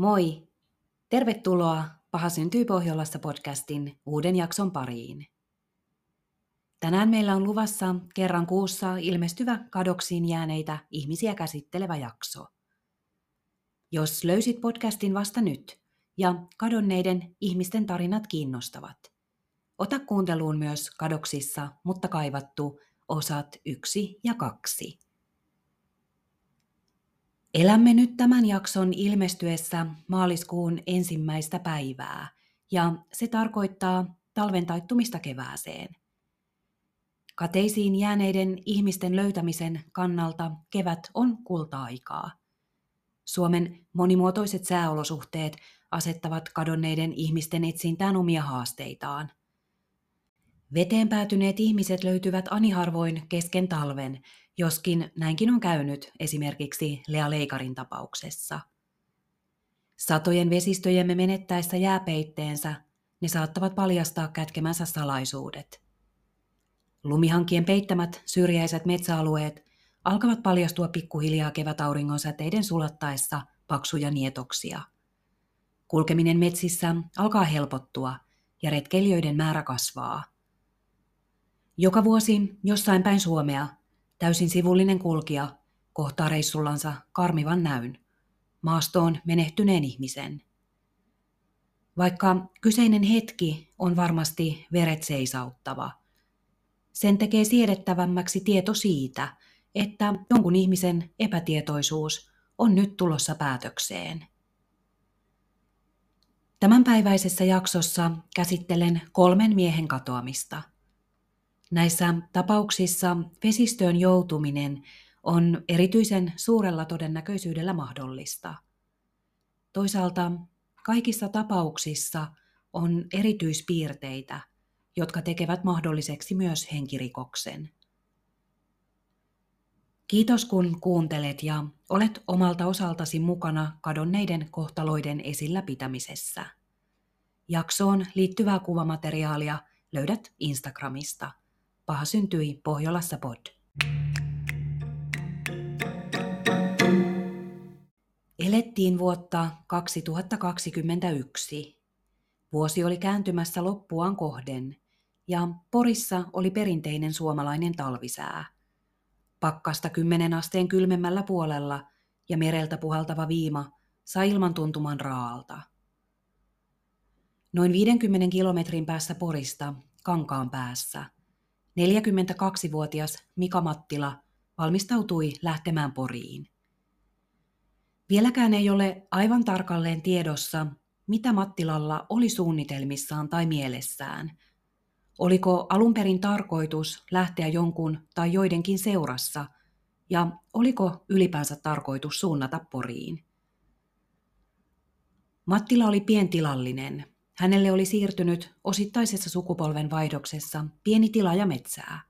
Moi! Tervetuloa Paha syntyy Pohjolassa podcastin uuden jakson pariin. Tänään meillä on luvassa kerran kuussa ilmestyvä kadoksiin jääneitä ihmisiä käsittelevä jakso. Jos löysit podcastin vasta nyt ja kadonneiden ihmisten tarinat kiinnostavat, ota kuunteluun myös kadoksissa, mutta kaivattu osat yksi ja kaksi. Elämme nyt tämän jakson ilmestyessä maaliskuun ensimmäistä päivää, ja se tarkoittaa talven taittumista kevääseen. Kateisiin jääneiden ihmisten löytämisen kannalta kevät on kulta-aikaa. Suomen monimuotoiset sääolosuhteet asettavat kadonneiden ihmisten etsintään omia haasteitaan. Veteen päätyneet ihmiset löytyvät aniharvoin kesken talven, joskin näinkin on käynyt esimerkiksi Lea Leikarin tapauksessa. Satojen vesistöjemme menettäessä jääpeitteensä ne saattavat paljastaa kätkemänsä salaisuudet. Lumihankien peittämät syrjäiset metsäalueet alkavat paljastua pikkuhiljaa kevätauringon säteiden sulattaessa paksuja nietoksia. Kulkeminen metsissä alkaa helpottua ja retkeilijöiden määrä kasvaa. Joka vuosi jossain päin Suomea täysin sivullinen kulkija kohtaa reissullansa karmivan näyn, maastoon menehtyneen ihmisen. Vaikka kyseinen hetki on varmasti veret seisauttava, sen tekee siedettävämmäksi tieto siitä, että jonkun ihmisen epätietoisuus on nyt tulossa päätökseen. Tämänpäiväisessä jaksossa käsittelen kolmen miehen katoamista – Näissä tapauksissa vesistöön joutuminen on erityisen suurella todennäköisyydellä mahdollista. Toisaalta kaikissa tapauksissa on erityispiirteitä, jotka tekevät mahdolliseksi myös henkirikoksen. Kiitos kun kuuntelet ja olet omalta osaltasi mukana kadonneiden kohtaloiden esillä pitämisessä. Jaksoon liittyvää kuvamateriaalia löydät Instagramista – Paha syntyi Pohjolassa pod. Elettiin vuotta 2021. Vuosi oli kääntymässä loppuaan kohden, ja Porissa oli perinteinen suomalainen talvisää. Pakkasta kymmenen asteen kylmemmällä puolella ja mereltä puhaltava viima sai ilman tuntuman raalta. Noin 50 kilometrin päässä Porista, Kankaan päässä – 42-vuotias Mika Mattila valmistautui lähtemään Poriin. Vieläkään ei ole aivan tarkalleen tiedossa, mitä Mattilalla oli suunnitelmissaan tai mielessään. Oliko alun perin tarkoitus lähteä jonkun tai joidenkin seurassa, ja oliko ylipäänsä tarkoitus suunnata Poriin? Mattila oli pientilallinen, Hänelle oli siirtynyt osittaisessa sukupolven vaihdoksessa pieni tila ja metsää.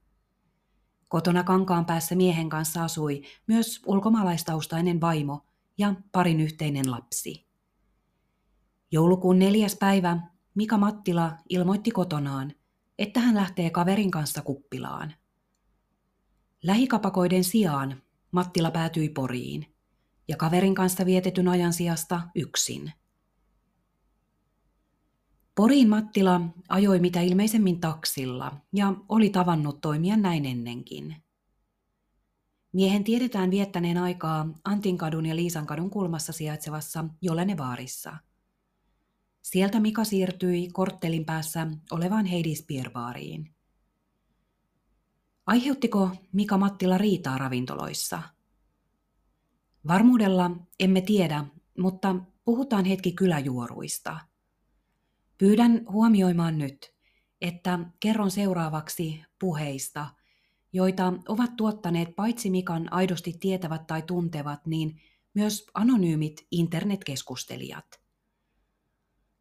Kotona kankaan päässä miehen kanssa asui myös ulkomaalaistaustainen vaimo ja parin yhteinen lapsi. Joulukuun neljäs päivä Mika Mattila ilmoitti kotonaan, että hän lähtee kaverin kanssa kuppilaan. Lähikapakoiden sijaan Mattila päätyi Poriin ja kaverin kanssa vietetyn ajan sijasta yksin – Poriin Mattila ajoi mitä ilmeisemmin taksilla ja oli tavannut toimia näin ennenkin. Miehen tiedetään viettäneen aikaa Antinkadun ja Liisankadun kulmassa sijaitsevassa Jolenevaarissa. Sieltä Mika siirtyi korttelin päässä olevaan Heidis Pierbaariin. Aiheuttiko Mika Mattila riitaa ravintoloissa? Varmuudella emme tiedä, mutta puhutaan hetki kyläjuoruista – Pyydän huomioimaan nyt, että kerron seuraavaksi puheista, joita ovat tuottaneet paitsi Mikan aidosti tietävät tai tuntevat, niin myös anonyymit internetkeskustelijat.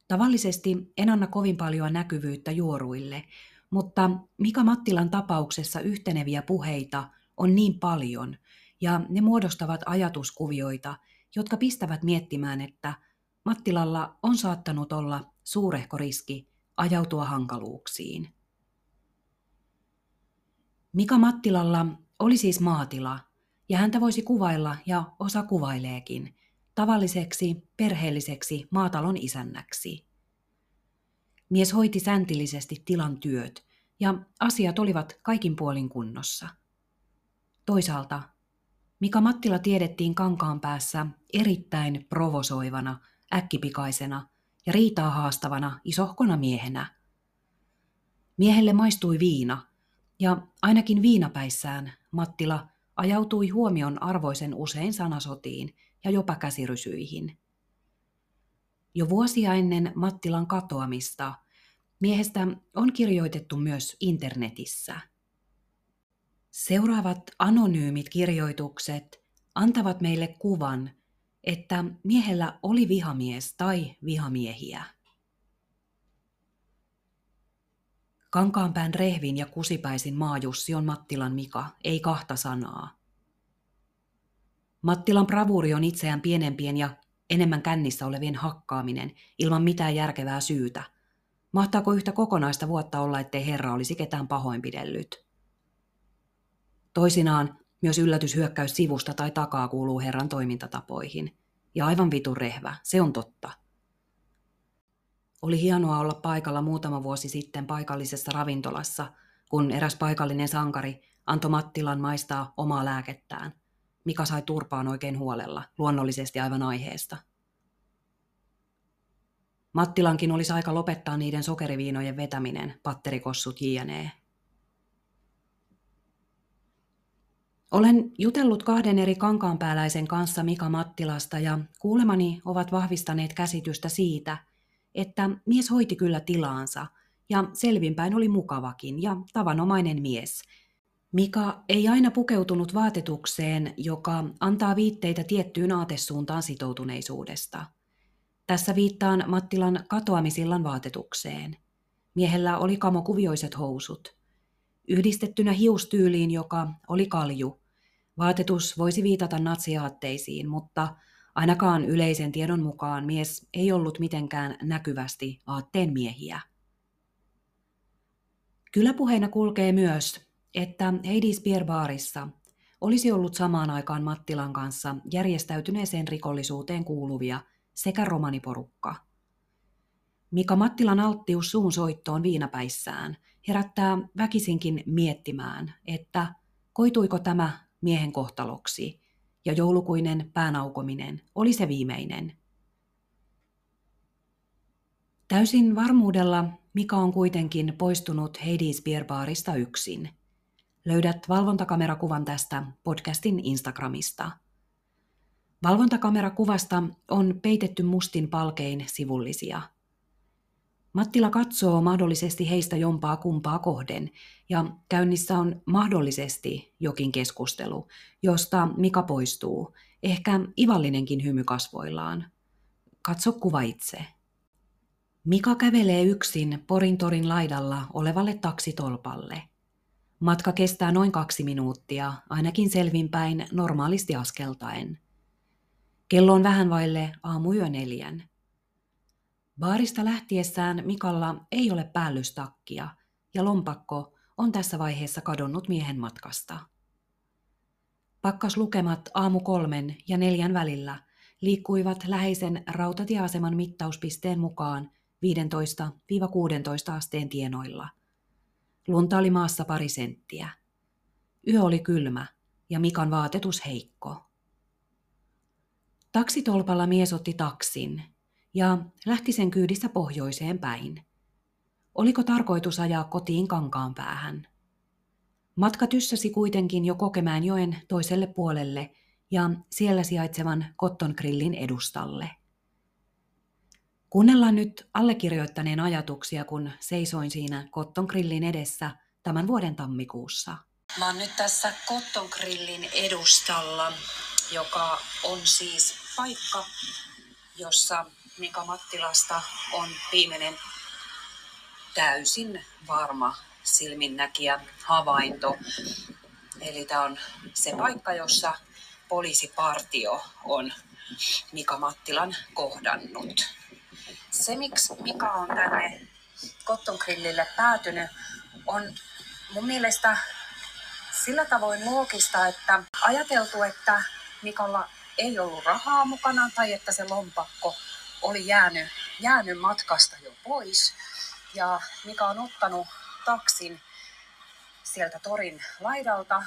Tavallisesti en anna kovin paljon näkyvyyttä juoruille, mutta Mika Mattilan tapauksessa yhteneviä puheita on niin paljon, ja ne muodostavat ajatuskuvioita, jotka pistävät miettimään, että Mattilalla on saattanut olla suurehko riski ajautua hankaluuksiin. Mika Mattilalla oli siis maatila, ja häntä voisi kuvailla ja osa kuvaileekin, tavalliseksi perheelliseksi maatalon isännäksi. Mies hoiti säntillisesti tilan työt ja asiat olivat kaikin puolin kunnossa. Toisaalta Mika Mattila tiedettiin kankaan päässä erittäin provosoivana, äkkipikaisena ja riitaa haastavana isohkona miehenä. Miehelle maistui viina, ja ainakin viinapäissään Mattila ajautui huomion arvoisen usein sanasotiin ja jopa käsirysyihin. Jo vuosia ennen Mattilan katoamista miehestä on kirjoitettu myös internetissä. Seuraavat anonyymit kirjoitukset antavat meille kuvan, että miehellä oli vihamies tai vihamiehiä. Kankaanpään rehvin ja kusipäisin maajussi on Mattilan Mika, ei kahta sanaa. Mattilan bravuri on itseään pienempien ja enemmän kännissä olevien hakkaaminen ilman mitään järkevää syytä. Mahtaako yhtä kokonaista vuotta olla, ettei Herra olisi ketään pahoinpidellyt? Toisinaan myös yllätyshyökkäys sivusta tai takaa kuuluu Herran toimintatapoihin. Ja aivan vitun rehvä, se on totta. Oli hienoa olla paikalla muutama vuosi sitten paikallisessa ravintolassa, kun eräs paikallinen sankari antoi Mattilan maistaa omaa lääkettään – Mika sai turpaan oikein huolella, luonnollisesti aivan aiheesta. Mattilankin olisi aika lopettaa niiden sokeriviinojen vetäminen, patterikossut jne. Olen jutellut kahden eri kankaanpääläisen kanssa Mika Mattilasta ja kuulemani ovat vahvistaneet käsitystä siitä, että mies hoiti kyllä tilaansa ja selvinpäin oli mukavakin ja tavanomainen mies – Mika ei aina pukeutunut vaatetukseen, joka antaa viitteitä tiettyyn aatesuuntaan sitoutuneisuudesta. Tässä viittaan Mattilan katoamisillan vaatetukseen. Miehellä oli kamokuvioiset housut. Yhdistettynä hiustyyliin, joka oli kalju. Vaatetus voisi viitata natsiaatteisiin, mutta ainakaan yleisen tiedon mukaan mies ei ollut mitenkään näkyvästi aatteen miehiä. Kyläpuheina kulkee myös, että Heidi Beer Baarissa olisi ollut samaan aikaan Mattilan kanssa järjestäytyneeseen rikollisuuteen kuuluvia sekä romaniporukka. Mika Mattilan alttius suun soittoon viinapäissään herättää väkisinkin miettimään, että koituiko tämä miehen kohtaloksi ja joulukuinen päänaukominen oli se viimeinen. Täysin varmuudella Mika on kuitenkin poistunut Heidis Bierbaarista yksin – Löydät valvontakamerakuvan tästä podcastin Instagramista. Valvontakamerakuvasta on peitetty mustin palkein sivullisia. Mattila katsoo mahdollisesti heistä jompaa kumpaa kohden, ja käynnissä on mahdollisesti jokin keskustelu, josta Mika poistuu, ehkä ivallinenkin hymy kasvoillaan. Katso kuva itse. Mika kävelee yksin Porintorin laidalla olevalle taksitolpalle – Matka kestää noin kaksi minuuttia, ainakin selvinpäin normaalisti askeltaen. Kello on vähän vaille aamuyö neljän. Baarista lähtiessään Mikalla ei ole päällystakkia ja lompakko on tässä vaiheessa kadonnut miehen matkasta. Pakkaslukemat aamu kolmen ja neljän välillä liikkuivat läheisen rautatieaseman mittauspisteen mukaan 15-16 asteen tienoilla – Lunta oli maassa pari senttiä. Yö oli kylmä ja Mikan vaatetus heikko. Taksitolpalla mies otti taksin ja lähti sen kyydissä pohjoiseen päin. Oliko tarkoitus ajaa kotiin kankaan päähän? Matka tyssäsi kuitenkin jo Kokemäenjoen toiselle puolelle ja siellä sijaitsevan Kotton grillin edustalle. Kuunnellaan nyt allekirjoittaneen ajatuksia, kun seisoin siinä Kotton Grillin edessä tämän vuoden tammikuussa. Mä oon nyt tässä Kotton Grillin edustalla, joka on siis paikka, jossa Mika Mattilasta on viimeinen täysin varma silminnäkijä havainto. Eli tämä on se paikka, jossa poliisipartio on Mika Mattilan kohdannut se, miksi Mika on tänne Cotton Grillille päätynyt, on mun mielestä sillä tavoin loogista, että ajateltu, että Mikolla ei ollut rahaa mukana tai että se lompakko oli jäänyt, jäänyt matkasta jo pois. Ja Mika on ottanut taksin sieltä torin laidalta.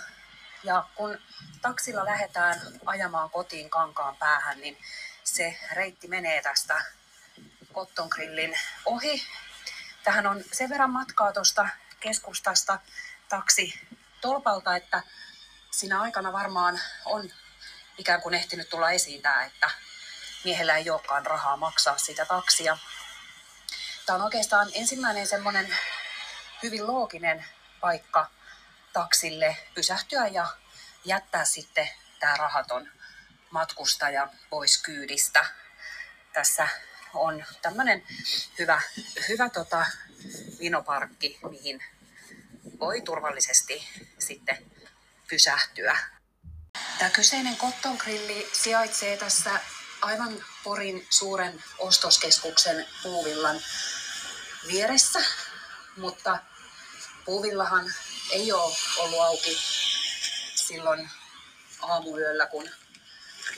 Ja kun taksilla lähdetään ajamaan kotiin kankaan päähän, niin se reitti menee tästä Cotton Grillin ohi. Tähän on sen verran matkaa tuosta keskustasta taksi tolpalta, että siinä aikana varmaan on ikään kuin ehtinyt tulla esiin tämä, että miehellä ei olekaan rahaa maksaa sitä taksia. Tämä on oikeastaan ensimmäinen semmoinen hyvin looginen paikka taksille pysähtyä ja jättää sitten tämä rahaton matkustaja pois kyydistä. Tässä on tämmöinen hyvä, hyvä tota, vinoparkki, mihin voi turvallisesti sitten pysähtyä. Tämä kyseinen Cotton Grilli sijaitsee tässä aivan Porin suuren ostoskeskuksen puuvillan vieressä, mutta puuvillahan ei ole ollut auki silloin aamuyöllä, kun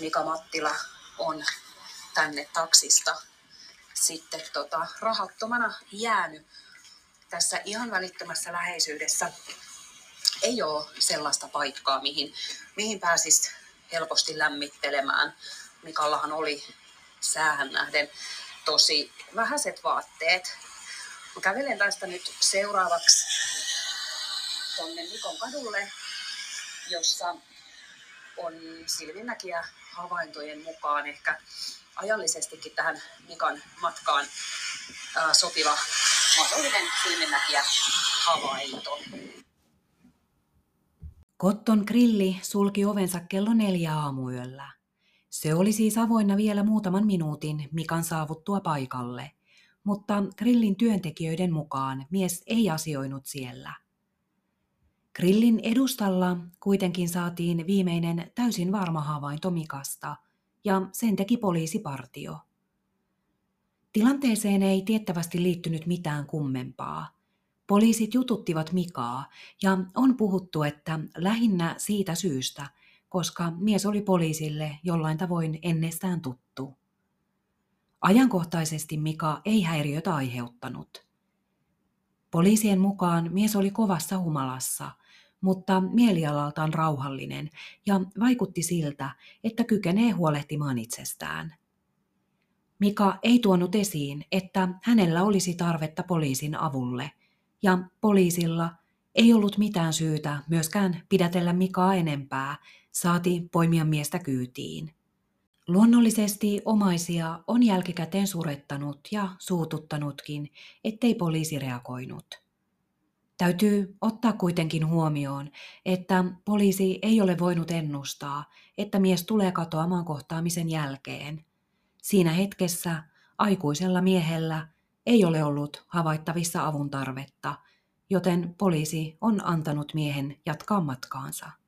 Mika Mattila on tänne taksista sitten tota, rahattomana jäänyt. Tässä ihan välittömässä läheisyydessä ei ole sellaista paikkaa, mihin, mihin pääsisi helposti lämmittelemään. Mikallahan oli säähän nähden tosi vähäiset vaatteet. Mä kävelen tästä nyt seuraavaksi tuonne Mikon kadulle, jossa on silminnäkiä havaintojen mukaan ehkä ajallisestikin tähän Mikan matkaan ää, sopiva mahdollinen silminnäkiä havainto. Kotton grilli sulki ovensa kello neljä aamuyöllä. Se oli siis avoinna vielä muutaman minuutin Mikan saavuttua paikalle, mutta grillin työntekijöiden mukaan mies ei asioinut siellä. Grillin edustalla kuitenkin saatiin viimeinen täysin varma havainto Mikasta, ja sen teki poliisipartio. Tilanteeseen ei tiettävästi liittynyt mitään kummempaa. Poliisit jututtivat Mikaa ja on puhuttu, että lähinnä siitä syystä, koska mies oli poliisille jollain tavoin ennestään tuttu. Ajankohtaisesti Mika ei häiriötä aiheuttanut. Poliisien mukaan mies oli kovassa humalassa, mutta mielialaltaan rauhallinen ja vaikutti siltä, että kykenee huolehtimaan itsestään. Mika ei tuonut esiin, että hänellä olisi tarvetta poliisin avulle – ja poliisilla ei ollut mitään syytä myöskään pidätellä Mikaa enempää, saati poimia miestä kyytiin. Luonnollisesti omaisia on jälkikäteen surettanut ja suututtanutkin, ettei poliisi reagoinut. Täytyy ottaa kuitenkin huomioon, että poliisi ei ole voinut ennustaa, että mies tulee katoamaan kohtaamisen jälkeen. Siinä hetkessä aikuisella miehellä ei ole ollut havaittavissa avun tarvetta, joten poliisi on antanut miehen jatkaa matkaansa.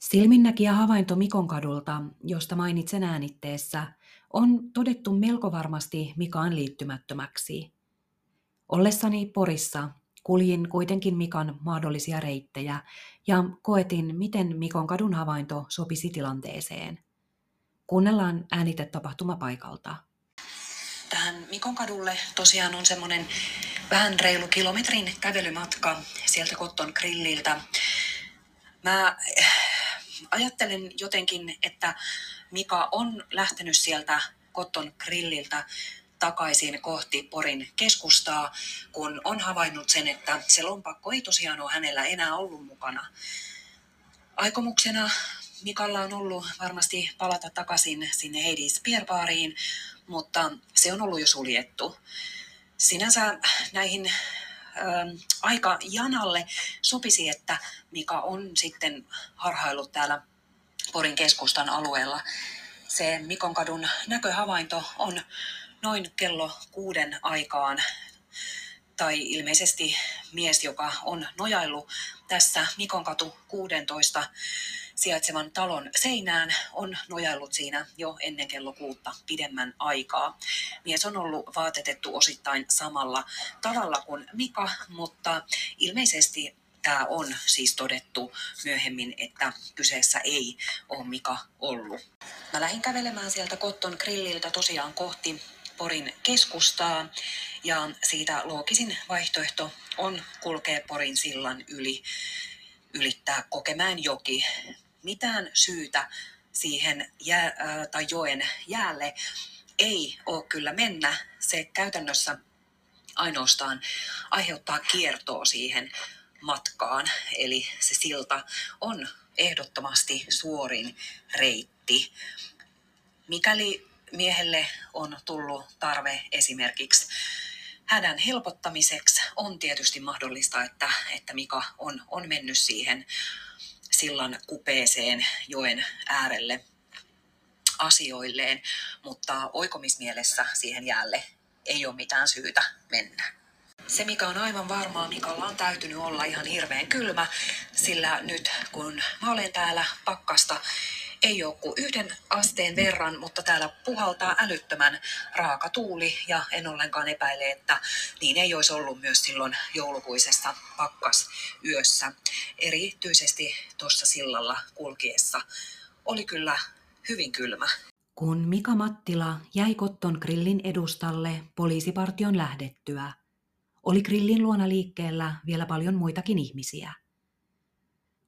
Silminnäkijä havainto Mikon kadulta, josta mainitsen äänitteessä, on todettu melko varmasti Mikaan liittymättömäksi. Ollessani Porissa kuljin kuitenkin Mikan mahdollisia reittejä ja koetin, miten Mikon kadun havainto sopisi tilanteeseen. Kuunnellaan äänite tapahtumapaikalta tähän Mikon kadulle tosiaan on semmoinen vähän reilu kilometrin kävelymatka sieltä Kotton grilliltä. Mä ajattelen jotenkin, että Mika on lähtenyt sieltä Kotton grilliltä takaisin kohti Porin keskustaa, kun on havainnut sen, että se lompakko ei tosiaan ole hänellä enää ollut mukana. Aikomuksena Mikalla on ollut varmasti palata takaisin sinne Heidis Pierbaariin, mutta se on ollut jo suljettu. Sinänsä näihin aika janalle sopisi, että Mika on sitten harhaillut täällä Porin keskustan alueella. Se Mikon kadun näköhavainto on noin kello kuuden aikaan tai ilmeisesti mies, joka on nojaillut tässä Mikon katu 16 sijaitsevan talon seinään on nojaillut siinä jo ennen kello kuutta pidemmän aikaa. Mies on ollut vaatetettu osittain samalla tavalla kuin Mika, mutta ilmeisesti tämä on siis todettu myöhemmin, että kyseessä ei ole Mika ollut. Mä lähdin kävelemään sieltä Kotton grilliltä tosiaan kohti Porin keskustaa ja siitä loogisin vaihtoehto on kulkea Porin sillan yli, ylittää Kokemään joki. Mitään syytä siihen jää, tai joen jäälle ei ole kyllä mennä. Se käytännössä ainoastaan aiheuttaa kiertoa siihen matkaan. Eli se silta on ehdottomasti suorin reitti. Mikäli miehelle on tullut tarve esimerkiksi hädän helpottamiseksi, on tietysti mahdollista, että, että Mika on, on mennyt siihen sillan kupeeseen joen äärelle asioilleen, mutta oikomismielessä siihen jäälle ei ole mitään syytä mennä. Se, mikä on aivan varmaa, Mikalla on täytynyt olla ihan hirveän kylmä, sillä nyt kun mä olen täällä pakkasta, ei ole kuin yhden asteen verran, mutta täällä puhaltaa älyttömän raaka tuuli ja en ollenkaan epäile, että niin ei olisi ollut myös silloin joulukuisessa pakkasyössä. Erityisesti tuossa sillalla kulkiessa oli kyllä hyvin kylmä. Kun Mika Mattila jäi Kotton grillin edustalle poliisipartion lähdettyä, oli grillin luona liikkeellä vielä paljon muitakin ihmisiä.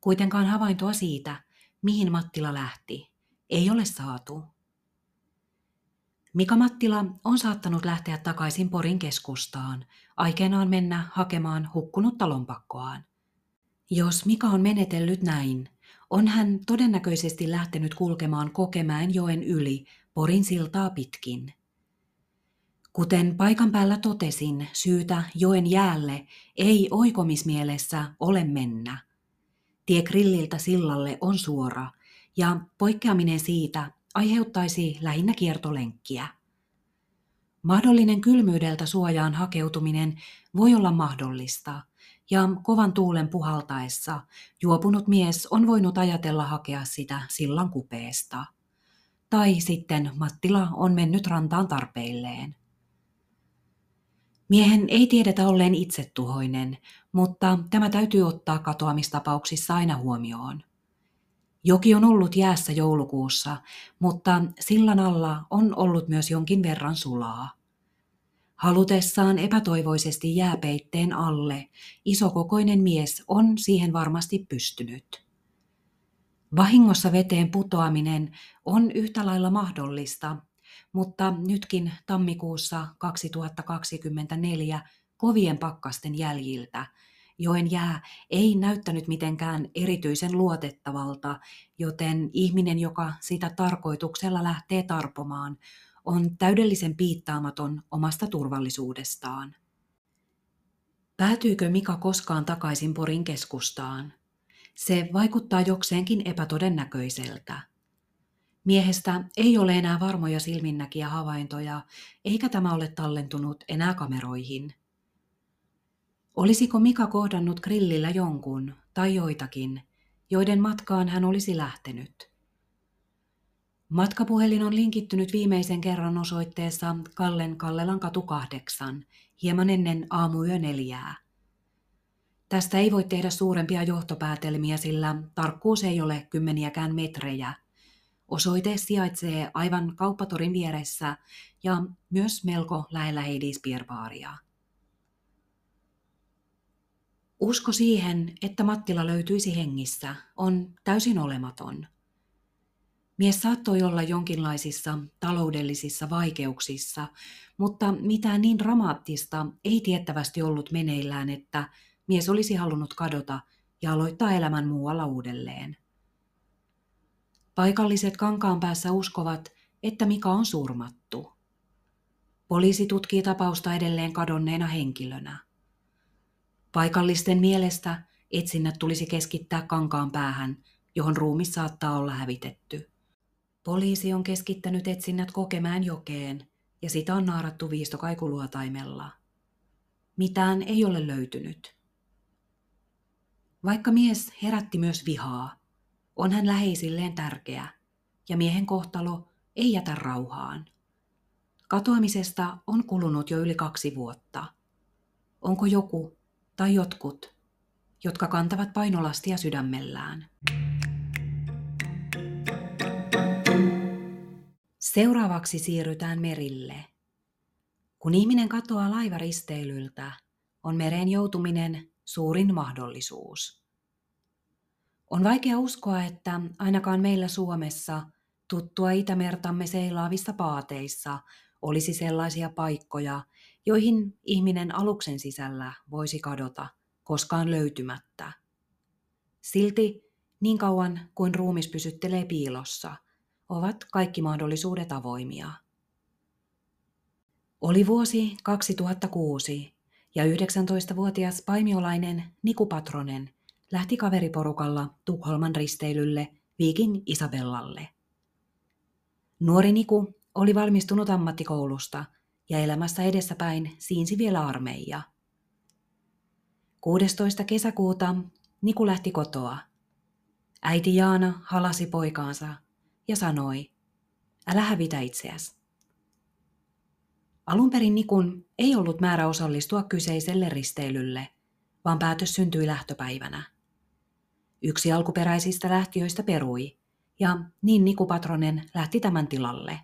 Kuitenkaan havaintoa siitä, mihin Mattila lähti, ei ole saatu. Mika Mattila on saattanut lähteä takaisin Porin keskustaan, aikeenaan mennä hakemaan hukkunutta lompakkoaan. Jos Mika on menetellyt näin, on hän todennäköisesti lähtenyt kulkemaan Kokemäen joen yli Porin siltaa pitkin. Kuten paikan päällä totesin, syytä joen jäälle ei oikomismielessä ole mennä. Tie grilliltä sillalle on suora ja poikkeaminen siitä aiheuttaisi lähinnä kiertolenkkiä. Mahdollinen kylmyydeltä suojaan hakeutuminen voi olla mahdollista – ja kovan tuulen puhaltaessa juopunut mies on voinut ajatella hakea sitä sillan kupeesta. Tai sitten Mattila on mennyt rantaan tarpeilleen. Miehen ei tiedetä olleen itsetuhoinen, mutta tämä täytyy ottaa katoamistapauksissa aina huomioon. Joki on ollut jäässä joulukuussa, mutta sillan alla on ollut myös jonkin verran sulaa. Halutessaan epätoivoisesti jääpeitteen alle, isokokoinen mies on siihen varmasti pystynyt. Vahingossa veteen putoaminen on yhtä lailla mahdollista, mutta nytkin tammikuussa 2024 kovien pakkasten jäljiltä joen jää ei näyttänyt mitenkään erityisen luotettavalta, joten ihminen, joka sitä tarkoituksella lähtee tarpomaan, on täydellisen piittaamaton omasta turvallisuudestaan. Päätyykö Mika koskaan takaisin Porin keskustaan? Se vaikuttaa jokseenkin epätodennäköiseltä. Miehestä ei ole enää varmoja silminnäkiä havaintoja, eikä tämä ole tallentunut enää kameroihin. Olisiko Mika kohdannut grillillä jonkun tai joitakin, joiden matkaan hän olisi lähtenyt? Matkapuhelin on linkittynyt viimeisen kerran osoitteessa Kallen Kallelan katu 8, hieman ennen aamuyö neljää. Tästä ei voi tehdä suurempia johtopäätelmiä, sillä tarkkuus ei ole kymmeniäkään metrejä. Osoite sijaitsee aivan kauppatorin vieressä ja myös melko lähellä Heidis-pierbaaria. Usko siihen, että Mattila löytyisi hengissä, on täysin olematon – Mies saattoi olla jonkinlaisissa taloudellisissa vaikeuksissa, mutta mitään niin dramaattista ei tiettävästi ollut meneillään, että mies olisi halunnut kadota ja aloittaa elämän muualla uudelleen. Paikalliset kankaan päässä uskovat, että Mika on surmattu. Poliisi tutkii tapausta edelleen kadonneena henkilönä. Paikallisten mielestä etsinnät tulisi keskittää kankaan päähän, johon ruumi saattaa olla hävitetty. Poliisi on keskittänyt etsinnät Kokemään jokeen ja sitä on naarattu viistokaikuluotaimella. Mitään ei ole löytynyt. Vaikka mies herätti myös vihaa, on hän läheisilleen tärkeä ja miehen kohtalo ei jätä rauhaan. Katoamisesta on kulunut jo yli kaksi vuotta. Onko joku tai jotkut jotka kantavat painolastia sydämellään. Seuraavaksi siirrytään merille. Kun ihminen katoaa laivaristeilyltä, on mereen joutuminen suurin mahdollisuus. On vaikea uskoa, että ainakaan meillä Suomessa tuttua Itämertamme seilaavissa paateissa olisi sellaisia paikkoja, joihin ihminen aluksen sisällä voisi kadota koskaan löytymättä. Silti niin kauan kuin ruumis pysyttelee piilossa, ovat kaikki mahdollisuudet avoimia. Oli vuosi 2006 ja 19-vuotias paimiolainen Niku Patronen lähti kaveriporukalla Tukholman risteilylle Viking Isabellalle. Nuori Niku oli valmistunut ammattikoulusta ja elämässä edessäpäin siinsi vielä armeija. 16. kesäkuuta Niku lähti kotoa. Äiti Jaana halasi poikaansa ja sanoi, älä hävitä itseäsi. Alun perin Nikun ei ollut määrä osallistua kyseiselle risteilylle, vaan päätös syntyi lähtöpäivänä. Yksi alkuperäisistä lähtiöistä perui, ja niin Niku Patronen lähti tämän tilalle.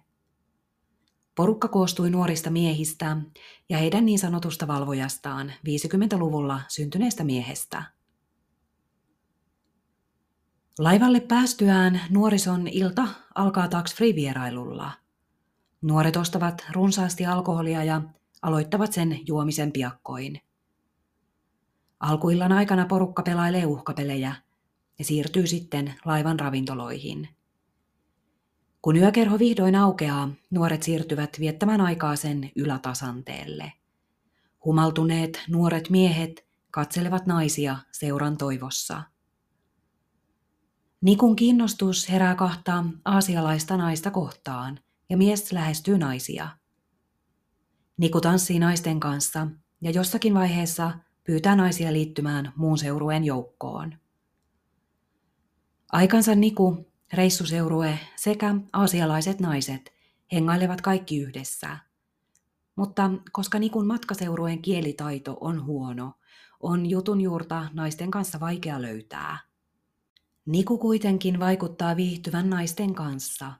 Porukka koostui nuorista miehistä ja heidän niin sanotusta valvojastaan 50-luvulla syntyneestä miehestä. Laivalle päästyään nuorison ilta alkaa tax free-vierailulla – Nuoret ostavat runsaasti alkoholia ja aloittavat sen juomisen piakkoin. Alkuillan aikana porukka pelailee uhkapelejä ja siirtyy sitten laivan ravintoloihin. Kun yökerho vihdoin aukeaa, nuoret siirtyvät viettämään aikaa sen ylätasanteelle. Humaltuneet nuoret miehet katselevat naisia seuran toivossa. Nikun kiinnostus herää kahta aasialaista naista kohtaan – ja mies lähestyy naisia. Niku tanssii naisten kanssa ja jossakin vaiheessa pyytää naisia liittymään muun seurueen joukkoon. Aikansa Niku, reissuseurue sekä aasialaiset naiset hengailevat kaikki yhdessä. Mutta koska Nikun matkaseurueen kielitaito on huono, on jutun juurta naisten kanssa vaikea löytää. Niku kuitenkin vaikuttaa viihtyvän naisten kanssa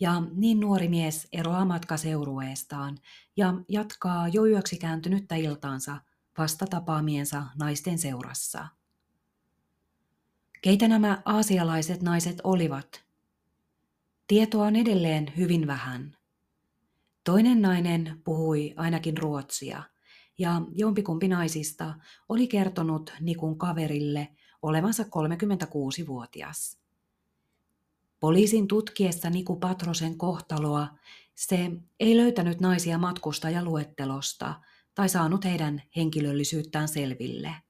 ja niin nuori mies eroaa matkaseurueestaan ja jatkaa jo yöksi kääntynyttä iltaansa vasta tapaamiensa naisten seurassa. Keitä nämä aasialaiset naiset olivat? Tietoa on edelleen hyvin vähän. Toinen nainen puhui ainakin ruotsia, ja jompikumpi naisista oli kertonut Nikun kaverille olevansa 36-vuotias. Poliisin tutkiessa Niku Patrosen kohtaloa se ei löytänyt naisia matkustajaluettelosta tai saanut heidän henkilöllisyyttään selville.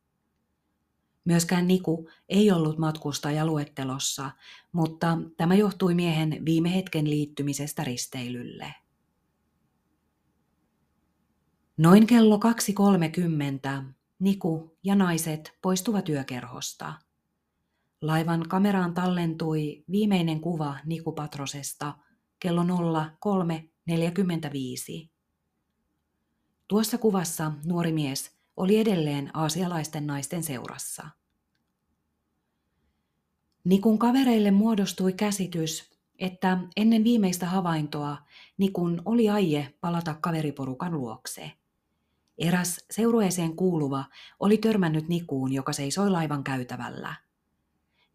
Myöskään Niku ei ollut matkustajaluettelossa, mutta tämä johtui miehen viime hetken liittymisestä risteilylle. Noin kello 2.30 Niku ja naiset poistuvat yökerhosta. Laivan kameraan tallentui viimeinen kuva Niku Patrosesta kello 03.45. Tuossa kuvassa nuori mies oli edelleen aasialaisten naisten seurassa. Nikun kavereille muodostui käsitys, että ennen viimeistä havaintoa Nikun oli aie palata kaveriporukan luokse. Eräs seurueeseen kuuluva oli törmännyt Nikuun, joka seisoi laivan käytävällä.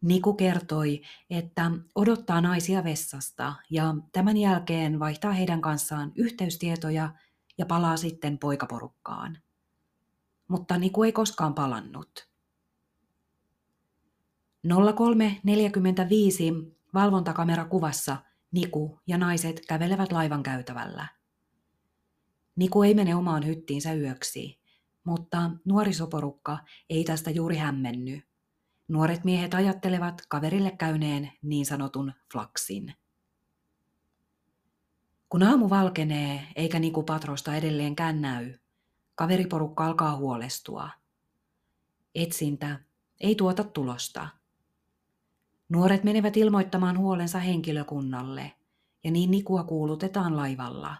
Niku kertoi, että odottaa naisia vessasta ja tämän jälkeen vaihtaa heidän kanssaan yhteystietoja ja palaa sitten poikaporukkaan. Mutta Niku ei koskaan palannut. 0345 valvontakamerakuvassa Niku ja naiset kävelevät laivan käytävällä. Niku ei mene omaan hyttiinsä yöksi, mutta nuorisoporukka ei tästä juuri hämmenny. Nuoret miehet ajattelevat kaverille käyneen niin sanotun flaksin. Kun aamu valkenee eikä Niku Patrosta edelleenkään näy, kaveriporukka alkaa huolestua. Etsintä ei tuota tulosta. Nuoret menevät ilmoittamaan huolensa henkilökunnalle ja niin Nikua kuulutetaan laivalla.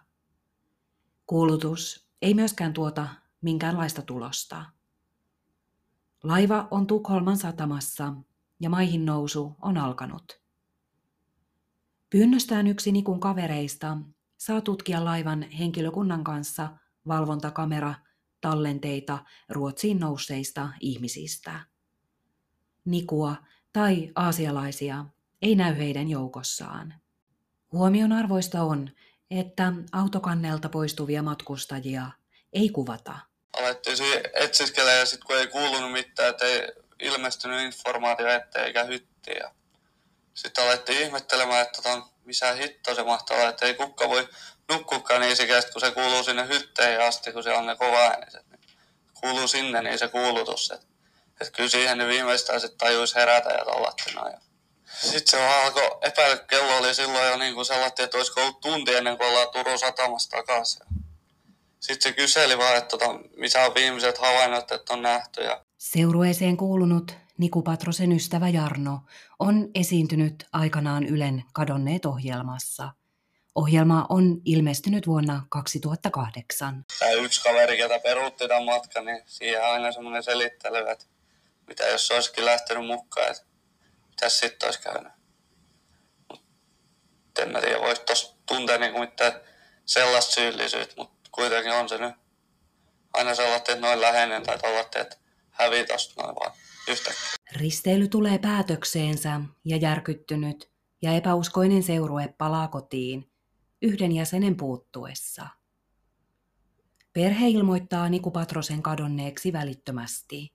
Kuulutus ei myöskään tuota minkäänlaista tulosta. Laiva on Tukholman satamassa ja maihin nousu on alkanut. Pyynnöstään yksi Nikun kavereista saa tutkia laivan henkilökunnan kanssa valvontakamera tallenteita Ruotsiin nousseista ihmisistä. Nikua tai aasialaisia ei näy heidän joukossaan. Huomion arvoista on, että autokannelta poistuvia matkustajia ei kuvata. Alettiin etsiskellä ja sitten kun ei kuulunut mitään, että ei ilmestynyt informaatio eikä hyttiä. Sitten alettiin ihmettelemään, että tota, missä hitto se mahtaa olla, että ei kukka voi nukkukaan niin sikästä, kun se kuuluu sinne hytteihin asti, kun se on ne kova ääniset. Niin kuuluu sinne, niin se kuulutus. Että et kyllä siihen ne viimeistään sitten tajuisi herätä ja tollattina. Sitten se alkoi epäillä, kello oli silloin jo niin kuin sellainen, että olisiko ollut tunti ennen kuin ollaan Turun satamassa takaisin. Sitten se kyseli vaan, että tota, missä on viimeiset havainnot, että on nähty. Ja... Seurueeseen kuulunut Niku Patrosen ystävä Jarno on esiintynyt aikanaan Ylen kadonneet ohjelmassa. Ohjelma on ilmestynyt vuonna 2008. Tämä yksi kaveri, ketä peruutti tämän matkan, niin siihen aina semmoinen selittely, että mitä jos se olisikin lähtenyt mukaan, että mitä sitten olisi käynyt. Mut en mä tiedä, voisi tuossa tuntea niinku mitään sellaista syyllisyyttä, mutta kuitenkin on se nyt aina sellainen, että noin läheinen tai tällainen, että hävii tosta noin vaan yhtäkkiä. Risteily tulee päätökseensä ja järkyttynyt ja epäuskoinen seurue palaa kotiin yhden jäsenen puuttuessa. Perhe ilmoittaa Niku Patrosen kadonneeksi välittömästi.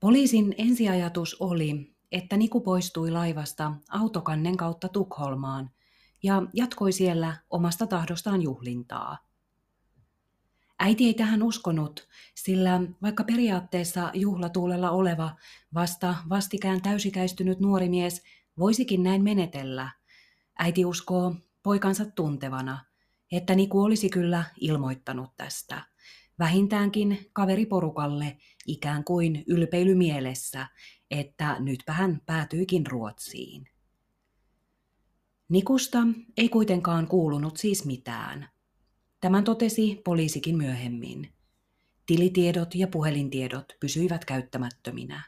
Poliisin ensiajatus oli, että Niku poistui laivasta autokannen kautta Tukholmaan ja jatkoi siellä omasta tahdostaan juhlintaa. Äiti ei tähän uskonut, sillä vaikka periaatteessa juhlatuulella oleva, vasta vastikään täysikäistynyt nuori mies voisikin näin menetellä, äiti uskoo poikansa tuntevana, että Niku olisi kyllä ilmoittanut tästä, vähintäänkin kaveriporukalle ikään kuin ylpeilymielessä, että nytpä hän päätyykin Ruotsiin. Nikusta ei kuitenkaan kuulunut siis mitään. Tämän totesi poliisikin myöhemmin. Tilitiedot ja puhelintiedot pysyivät käyttämättöminä.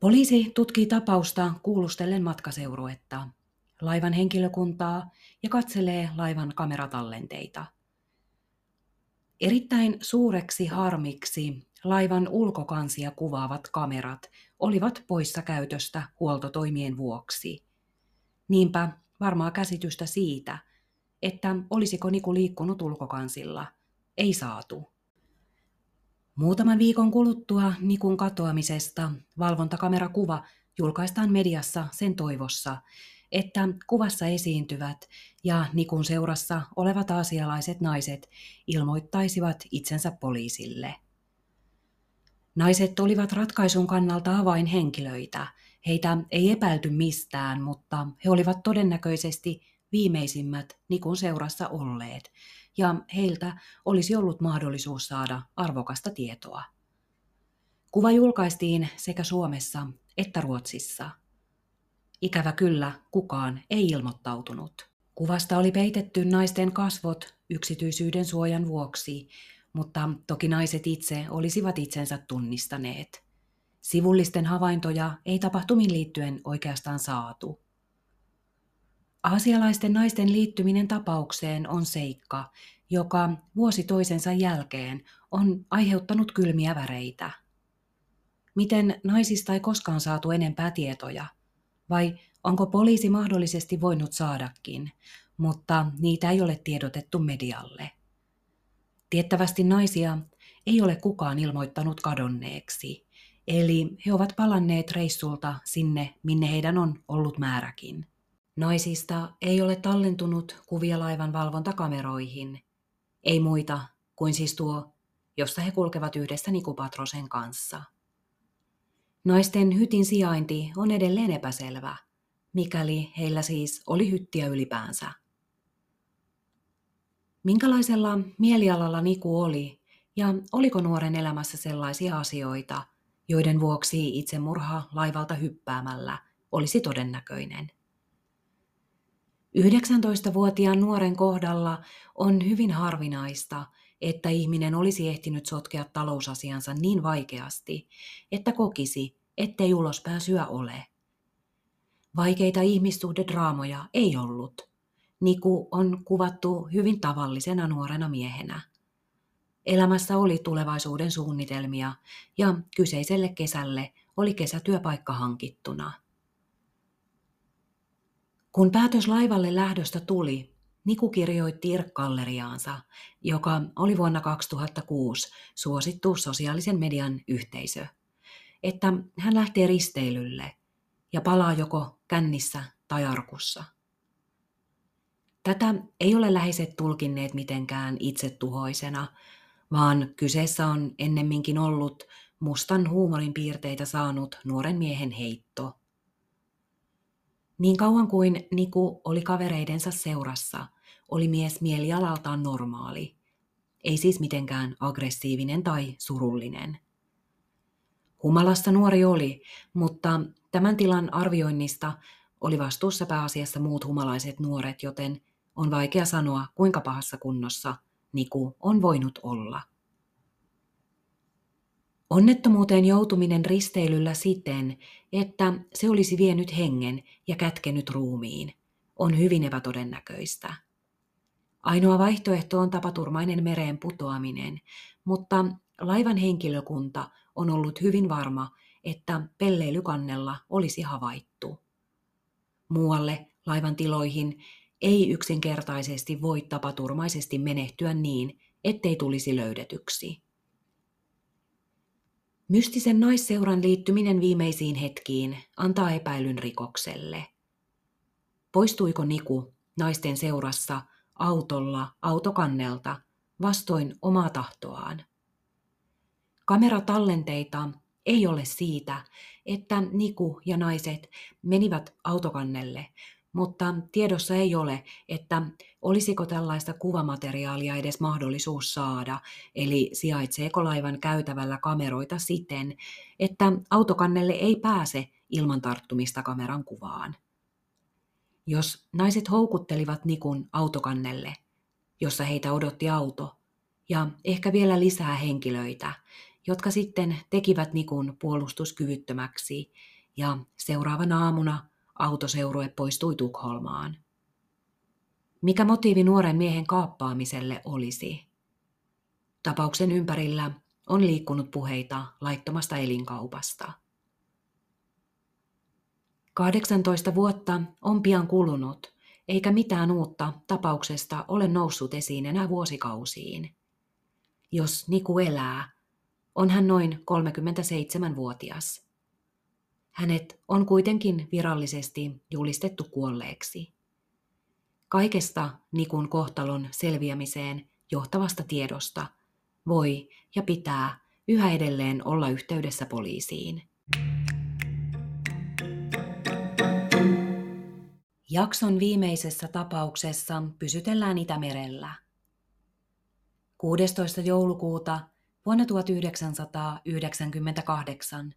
Poliisi tutkii tapausta kuulustellen matkaseuruetta, laivan henkilökuntaa ja katselee laivan kameratallenteita. Erittäin suureksi harmiksi laivan ulkokansia kuvaavat kamerat olivat poissa käytöstä huoltotoimien vuoksi. Niinpä varmaa käsitystä siitä, että olisiko Niku liikkunut ulkokansilla, ei saatu. Muutaman viikon kuluttua Nikun katoamisesta valvontakamerakuva julkaistaan mediassa sen toivossa, että kuvassa esiintyvät ja Nikun seurassa olevat aasialaiset naiset ilmoittaisivat itsensä poliisille. Naiset olivat ratkaisun kannalta avainhenkilöitä. Heitä ei epäilty mistään, mutta he olivat todennäköisesti viimeisimmät Nikun seurassa olleet, ja heiltä olisi ollut mahdollisuus saada arvokasta tietoa. Kuva julkaistiin sekä Suomessa että Ruotsissa. Ikävä kyllä, kukaan ei ilmoittautunut. Kuvasta oli peitetty naisten kasvot yksityisyyden suojan vuoksi, mutta toki naiset itse olisivat itsensä tunnistaneet. Sivullisten havaintoja ei tapahtumin liittyen oikeastaan saatu. Aasialaisten naisten liittyminen tapaukseen on seikka, joka vuosi toisensa jälkeen on aiheuttanut kylmiä väreitä. Miten naisista ei koskaan saatu enempää tietoja? Vai onko poliisi mahdollisesti voinut saadakin, mutta niitä ei ole tiedotettu medialle? Tiettävästi naisia ei ole kukaan ilmoittanut kadonneeksi, eli he ovat palanneet reissulta sinne, minne heidän on ollut määräkin. Naisista ei ole tallentunut kuvia laivan valvontakameroihin, ei muita kuin siis tuo, jossa he kulkevat yhdessä Nikupatrosen kanssa. Naisten hytin sijainti on edelleen epäselvä, mikäli heillä siis oli hyttiä ylipäänsä. Minkälaisella mielialalla Niku oli ja oliko nuoren elämässä sellaisia asioita, joiden vuoksi itsemurha laivalta hyppäämällä olisi todennäköinen? 19-vuotiaan nuoren kohdalla on hyvin harvinaista, että ihminen olisi ehtinyt sotkea talousasiansa niin vaikeasti, että kokisi, ettei ulospääsyä ole. Vaikeita ihmissuhdedraamoja ei ollut. Niku on kuvattu hyvin tavallisena nuorena miehenä. Elämässä oli tulevaisuuden suunnitelmia ja kyseiselle kesälle oli kesätyöpaikka hankittuna. Kun päätös laivalle lähdöstä tuli, Niku kirjoitti Irk-galleriaansa, joka oli vuonna 2006 suosittu sosiaalisen median yhteisö, että hän lähtee risteilylle ja palaa joko kännissä tai arkussa. Tätä ei ole läheiset tulkinneet mitenkään itsetuhoisena, vaan kyseessä on ennemminkin ollut mustan huumorin piirteitä saanut nuoren miehen heitto. Niin kauan kuin Niku oli kavereidensa seurassa, oli mies mielialaltaan normaali. Ei siis mitenkään aggressiivinen tai surullinen. Humalassa nuori oli, mutta tämän tilan arvioinnista oli vastuussa pääasiassa muut humalaiset nuoret, joten on vaikea sanoa, kuinka pahassa kunnossa Niku on voinut olla. Onnettomuuteen joutuminen risteilyllä siten, että se olisi vienyt hengen ja kätkenyt ruumiin, on hyvin epätodennäköistä. Ainoa vaihtoehto on tapaturmainen mereen putoaminen, mutta laivan henkilökunta on ollut hyvin varma, että pelleilykannella olisi havaittu. Muualle laivan tiloihin ei yksinkertaisesti voi tapaturmaisesti menehtyä niin, ettei tulisi löydetyksi. Mystisen naisseuran liittyminen viimeisiin hetkiin antaa epäilyn rikokselle. Poistuiko Niku naisten seurassa autolla autokannelta vastoin omaa tahtoaan? Kameratallenteita ei ole siitä, että Niku ja naiset menivät autokannelle, mutta tiedossa ei ole, että olisiko tällaista kuvamateriaalia edes mahdollisuus saada, eli sijaitseeko laivan käytävällä kameroita siten, että autokannelle ei pääse ilman tarttumista kameran kuvaan. Jos naiset houkuttelivat Nikun autokannelle, jossa heitä odotti auto, ja ehkä vielä lisää henkilöitä, jotka sitten tekivät Nikun puolustuskyvyttömäksi, ja seuraavana aamuna autoseurue poistui Tukholmaan. Mikä motiivi nuoren miehen kaappaamiselle olisi? Tapauksen ympärillä on liikkunut puheita laittomasta elinkaupasta. 18 vuotta on pian kulunut, eikä mitään uutta tapauksesta ole noussut esiin enää vuosikausiin. Jos Niku elää, on hän noin 37-vuotias. Hänet on kuitenkin virallisesti julistettu kuolleeksi. Kaikesta Nikun kohtalon selviämiseen johtavasta tiedosta voi ja pitää yhä edelleen olla yhteydessä poliisiin. Jakson viimeisessä tapauksessa pysytellään Itämerellä. 16. joulukuuta vuonna 1998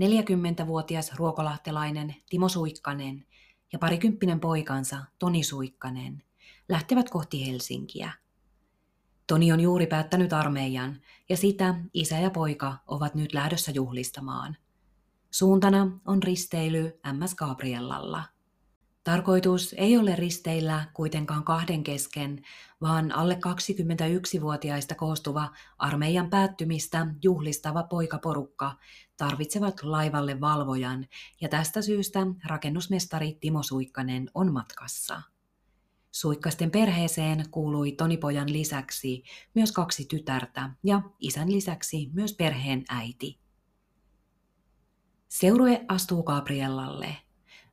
40-vuotias ruokolahtelainen Timo Suikkanen ja parikymppinen poikansa Toni Suikkanen lähtevät kohti Helsinkiä. Toni on juuri päättänyt armeijan ja sitä isä ja poika ovat nyt lähdössä juhlistamaan. Suuntana on risteily MS Gabriellalla – Tarkoitus ei ole risteillä kuitenkaan kahden kesken, vaan alle 21-vuotiaista koostuva armeijan päättymistä juhlistava poikaporukka tarvitsevat laivalle valvojan ja tästä syystä rakennusmestari Timo Suikkanen on matkassa. Suikkasten perheeseen kuului Tonipojan lisäksi myös kaksi tytärtä ja isän lisäksi myös perheen äiti. Seurue astuu Gabriellalle –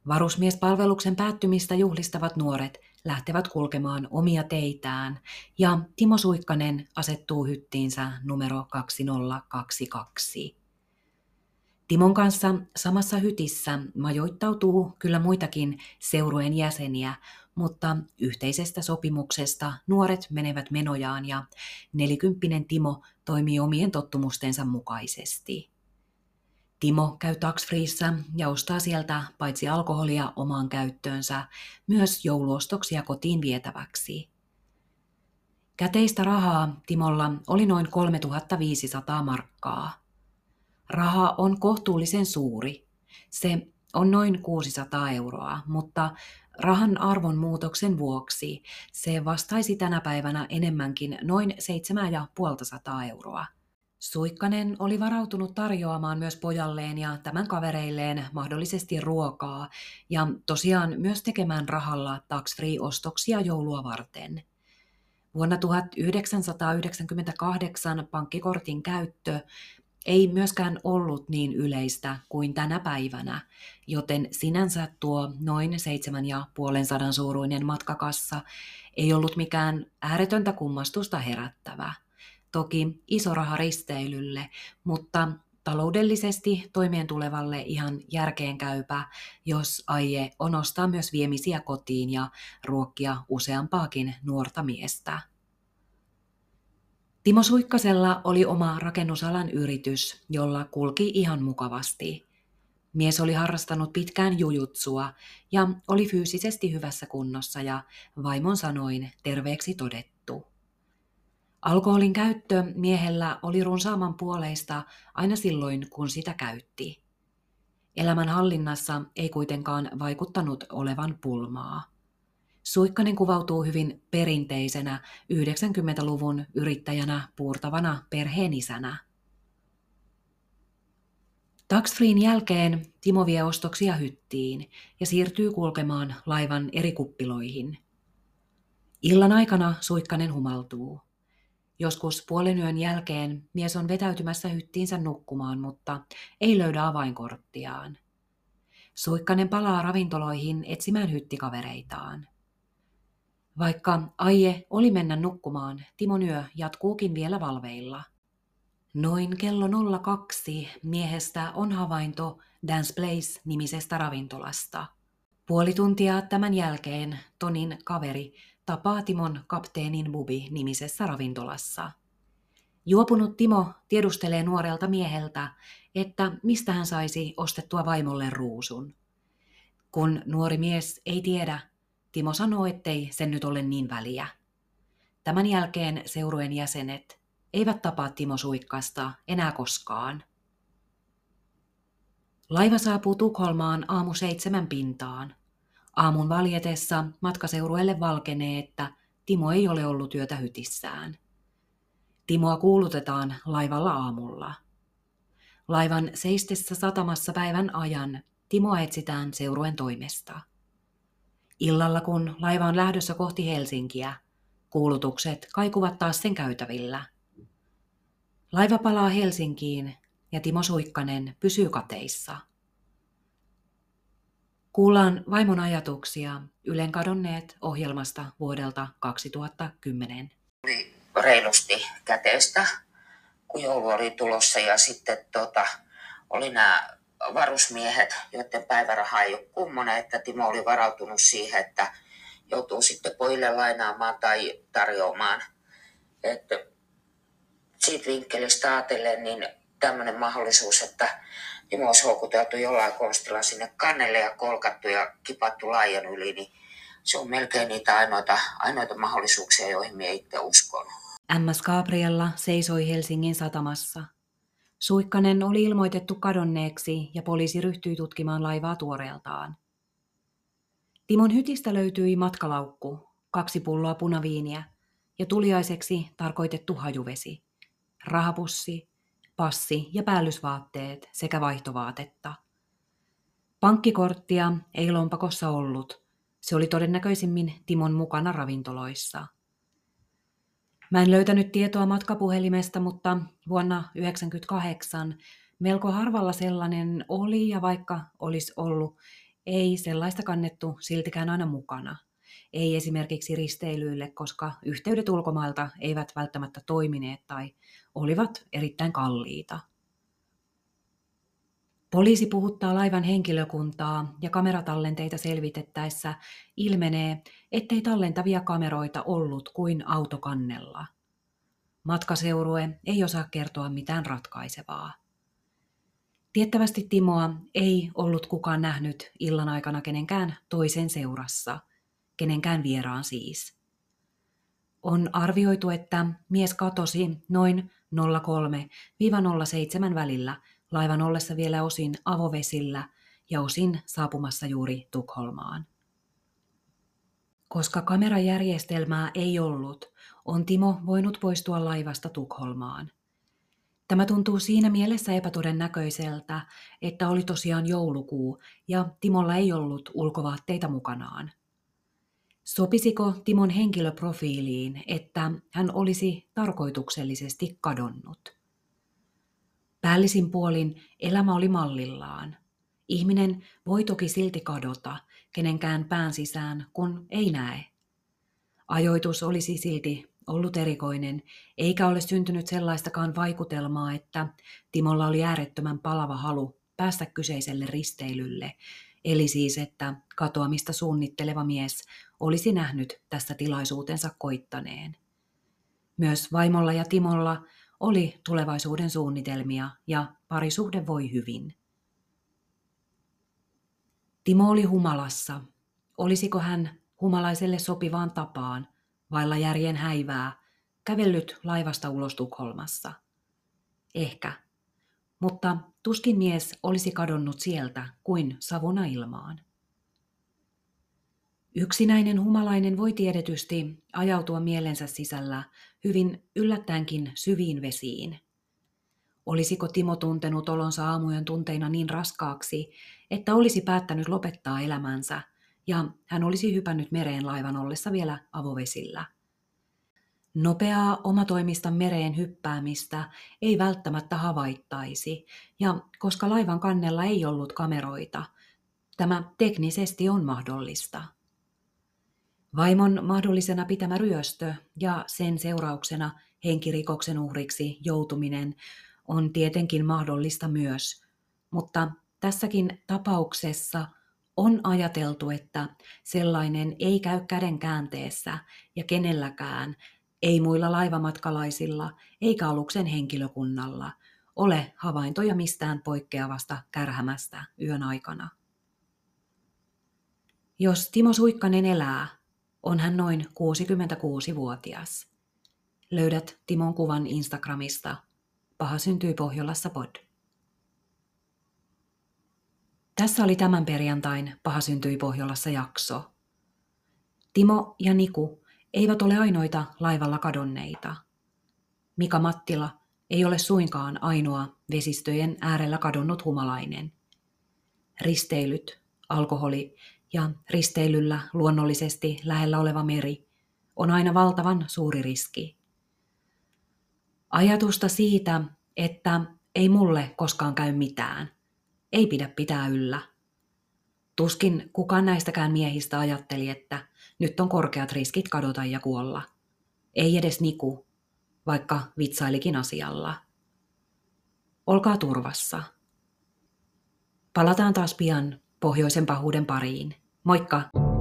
Varusmiespalveluksen päättymistä juhlistavat nuoret lähtevät kulkemaan omia teitään ja Timo Suikkanen asettuu hyttiinsä numero 2022. Timon kanssa samassa hytissä majoittautuu kyllä muitakin seurueen jäseniä, mutta yhteisestä sopimuksesta nuoret menevät menojaan ja nelikymppinen Timo toimii omien tottumustensa mukaisesti. Timo käy taksfriissä ja ostaa sieltä paitsi alkoholia omaan käyttöönsä, myös jouluostoksia kotiin vietäväksi. Käteistä rahaa Timolla oli noin 3500 markkaa. Raha on kohtuullisen suuri. Se on noin 600 euroa, mutta rahan arvon muutoksen vuoksi se vastaisi tänä päivänä enemmänkin noin 7500 euroa. Suikkanen oli varautunut tarjoamaan myös pojalleen ja tämän kavereilleen mahdollisesti ruokaa ja tosiaan myös tekemään rahalla tax-free-ostoksia joulua varten. Vuonna 1998 pankkikortin käyttö ei myöskään ollut niin yleistä kuin tänä päivänä, joten sinänsä tuo noin 7,5 suuruinen matkakassa ei ollut mikään ääretöntä kummastusta herättävä. Toki iso raha risteilylle, mutta taloudellisesti toimeen tulevalle ihan järkeenkäypä, jos aie on ostaa myös viemisiä kotiin ja ruokkia useampaakin nuorta miestä. Timo Suikkasella oli oma rakennusalan yritys, jolla kulki ihan mukavasti. Mies oli harrastanut pitkään jujutsua ja oli fyysisesti hyvässä kunnossa ja vaimon sanoin terveeksi todettu. Alkoholin käyttö miehellä oli runsaaman puoleista aina silloin, kun sitä käytti. Elämän hallinnassa ei kuitenkaan vaikuttanut olevan pulmaa. Suikkanen kuvautuu hyvin perinteisenä 90-luvun yrittäjänä puurtavana perheenisänä. Taxfreen jälkeen Timo vie ostoksia hyttiin ja siirtyy kulkemaan laivan eri kuppiloihin. Illan aikana Suikkanen humaltuu. Joskus puolen yön jälkeen mies on vetäytymässä hyttiinsä nukkumaan, mutta ei löydä avainkorttiaan. Suikkanen palaa ravintoloihin etsimään hyttikavereitaan. Vaikka aie oli mennä nukkumaan, Timon yö jatkuukin vielä valveilla. Noin kello 02 miehestä on havainto Dance Place-nimisestä ravintolasta. Puoli tuntia tämän jälkeen Tonin kaveri tapaa Timon kapteenin Bubi nimisessä ravintolassa. Juopunut Timo tiedustelee nuorelta mieheltä, että mistä hän saisi ostettua vaimolle ruusun. Kun nuori mies ei tiedä, Timo sanoo, ettei sen nyt ole niin väliä. Tämän jälkeen seurueen jäsenet eivät tapaa Timo Suikkasta enää koskaan. Laiva saapuu Tukholmaan aamu seitsemän pintaan. Aamun valjetessa matkaseurueelle valkenee, että Timo ei ole ollut työtä hytissään. Timoa kuulutetaan laivalla aamulla. Laivan seistessä satamassa päivän ajan Timoa etsitään seuruen toimesta. Illalla kun laiva on lähdössä kohti Helsinkiä, kuulutukset kaikuvat taas sen käytävillä. Laiva palaa Helsinkiin ja Timo Suikkanen pysyy kateissa. Kuullaan vaimon ajatuksia Ylen kadonneet ohjelmasta vuodelta 2010. Oli reilusti käteistä, kun joulu oli tulossa ja sitten tota, oli nämä varusmiehet, joiden päiväraha ei ole kummonen, että Timo oli varautunut siihen, että joutuu sitten pojille lainaamaan tai tarjoamaan. Että siitä vinkkelistä ajatellen, niin tämmöinen mahdollisuus, että Timo olisi houkuteltu jollain konstilla sinne kannelle ja kolkattu ja kipattu laajan yli, niin se on melkein niitä ainoita, ainoita mahdollisuuksia, joihin minä itse uskon. MS Gabriella seisoi Helsingin satamassa. Suikkanen oli ilmoitettu kadonneeksi ja poliisi ryhtyi tutkimaan laivaa tuoreeltaan. Timon hytistä löytyi matkalaukku, kaksi pulloa punaviiniä ja tuliaiseksi tarkoitettu hajuvesi, rahapussi, passi ja päällysvaatteet sekä vaihtovaatetta. Pankkikorttia ei lompakossa ollut. Se oli todennäköisimmin Timon mukana ravintoloissa. Mä en löytänyt tietoa matkapuhelimesta, mutta vuonna 1998 melko harvalla sellainen oli ja vaikka olisi ollut, ei sellaista kannettu siltikään aina mukana. Ei esimerkiksi risteilyille, koska yhteydet ulkomailta eivät välttämättä toimineet tai olivat erittäin kalliita. Poliisi puhuttaa laivan henkilökuntaa ja kameratallenteita selvitettäessä ilmenee, ettei tallentavia kameroita ollut kuin autokannella. Matkaseurue ei osaa kertoa mitään ratkaisevaa. Tiettävästi Timoa ei ollut kukaan nähnyt illan aikana kenenkään toisen seurassa, kenenkään vieraan siis. On arvioitu, että mies katosi noin 03-07 välillä laivan ollessa vielä osin avovesillä ja osin saapumassa juuri Tukholmaan. Koska kamerajärjestelmää ei ollut, on Timo voinut poistua laivasta Tukholmaan. Tämä tuntuu siinä mielessä epätodennäköiseltä, että oli tosiaan joulukuu ja Timolla ei ollut ulkovaatteita mukanaan. Sopisiko Timon henkilöprofiiliin, että hän olisi tarkoituksellisesti kadonnut? Päällisin puolin elämä oli mallillaan. Ihminen voi toki silti kadota kenenkään pään sisään, kun ei näe. Ajoitus olisi silti ollut erikoinen, eikä ole syntynyt sellaistakaan vaikutelmaa, että Timolla oli äärettömän palava halu päästä kyseiselle risteilylle, eli siis, että katoamista suunnitteleva mies olisi nähnyt tässä tilaisuutensa koittaneen. Myös vaimolla ja Timolla oli tulevaisuuden suunnitelmia ja parisuhde voi hyvin. Timo oli humalassa. Olisiko hän humalaiselle sopivaan tapaan, vailla järjen häivää, kävellyt laivasta ulos Tukholmassa? Ehkä. Mutta tuskin mies olisi kadonnut sieltä kuin savuna ilmaan. Yksinäinen humalainen voi tiedetysti ajautua mielensä sisällä hyvin yllättäenkin syviin vesiin. Olisiko Timo tuntenut olonsa aamujen tunteina niin raskaaksi, että olisi päättänyt lopettaa elämänsä ja hän olisi hypännyt mereen laivan ollessa vielä avovesillä. Nopeaa omatoimista mereen hyppäämistä ei välttämättä havaittaisi, ja koska laivan kannella ei ollut kameroita, tämä teknisesti on mahdollista. Vaimon mahdollisena pitämä ryöstö ja sen seurauksena henkirikoksen uhriksi joutuminen on tietenkin mahdollista myös, mutta tässäkin tapauksessa on ajateltu, että sellainen ei käy käden käänteessä ja kenelläkään, ei muilla laivamatkalaisilla eikä aluksen henkilökunnalla, ole havaintoja mistään poikkeavasta kärhämästä yön aikana. Jos Timo Suikkanen elää, on hän noin 66-vuotias. Löydät Timon kuvan Instagramista. Paha syntyy Pohjolassa pod. Tässä oli tämän perjantain Paha syntyi Pohjolassa jakso. Timo ja Niku eivät ole ainoita laivalla kadonneita. Mika Mattila ei ole suinkaan ainoa vesistöjen äärellä kadonnut humalainen. Risteilyt, alkoholi ja risteilyllä luonnollisesti lähellä oleva meri on aina valtavan suuri riski. Ajatusta siitä, että ei mulle koskaan käy mitään, ei pidä pitää yllä. Tuskin kukaan näistäkään miehistä ajatteli, että nyt on korkeat riskit kadota ja kuolla. Ei edes Niku, vaikka vitsailikin asialla. Olkaa turvassa. Palataan taas pian pohjoisen pahuuden pariin. Moikka!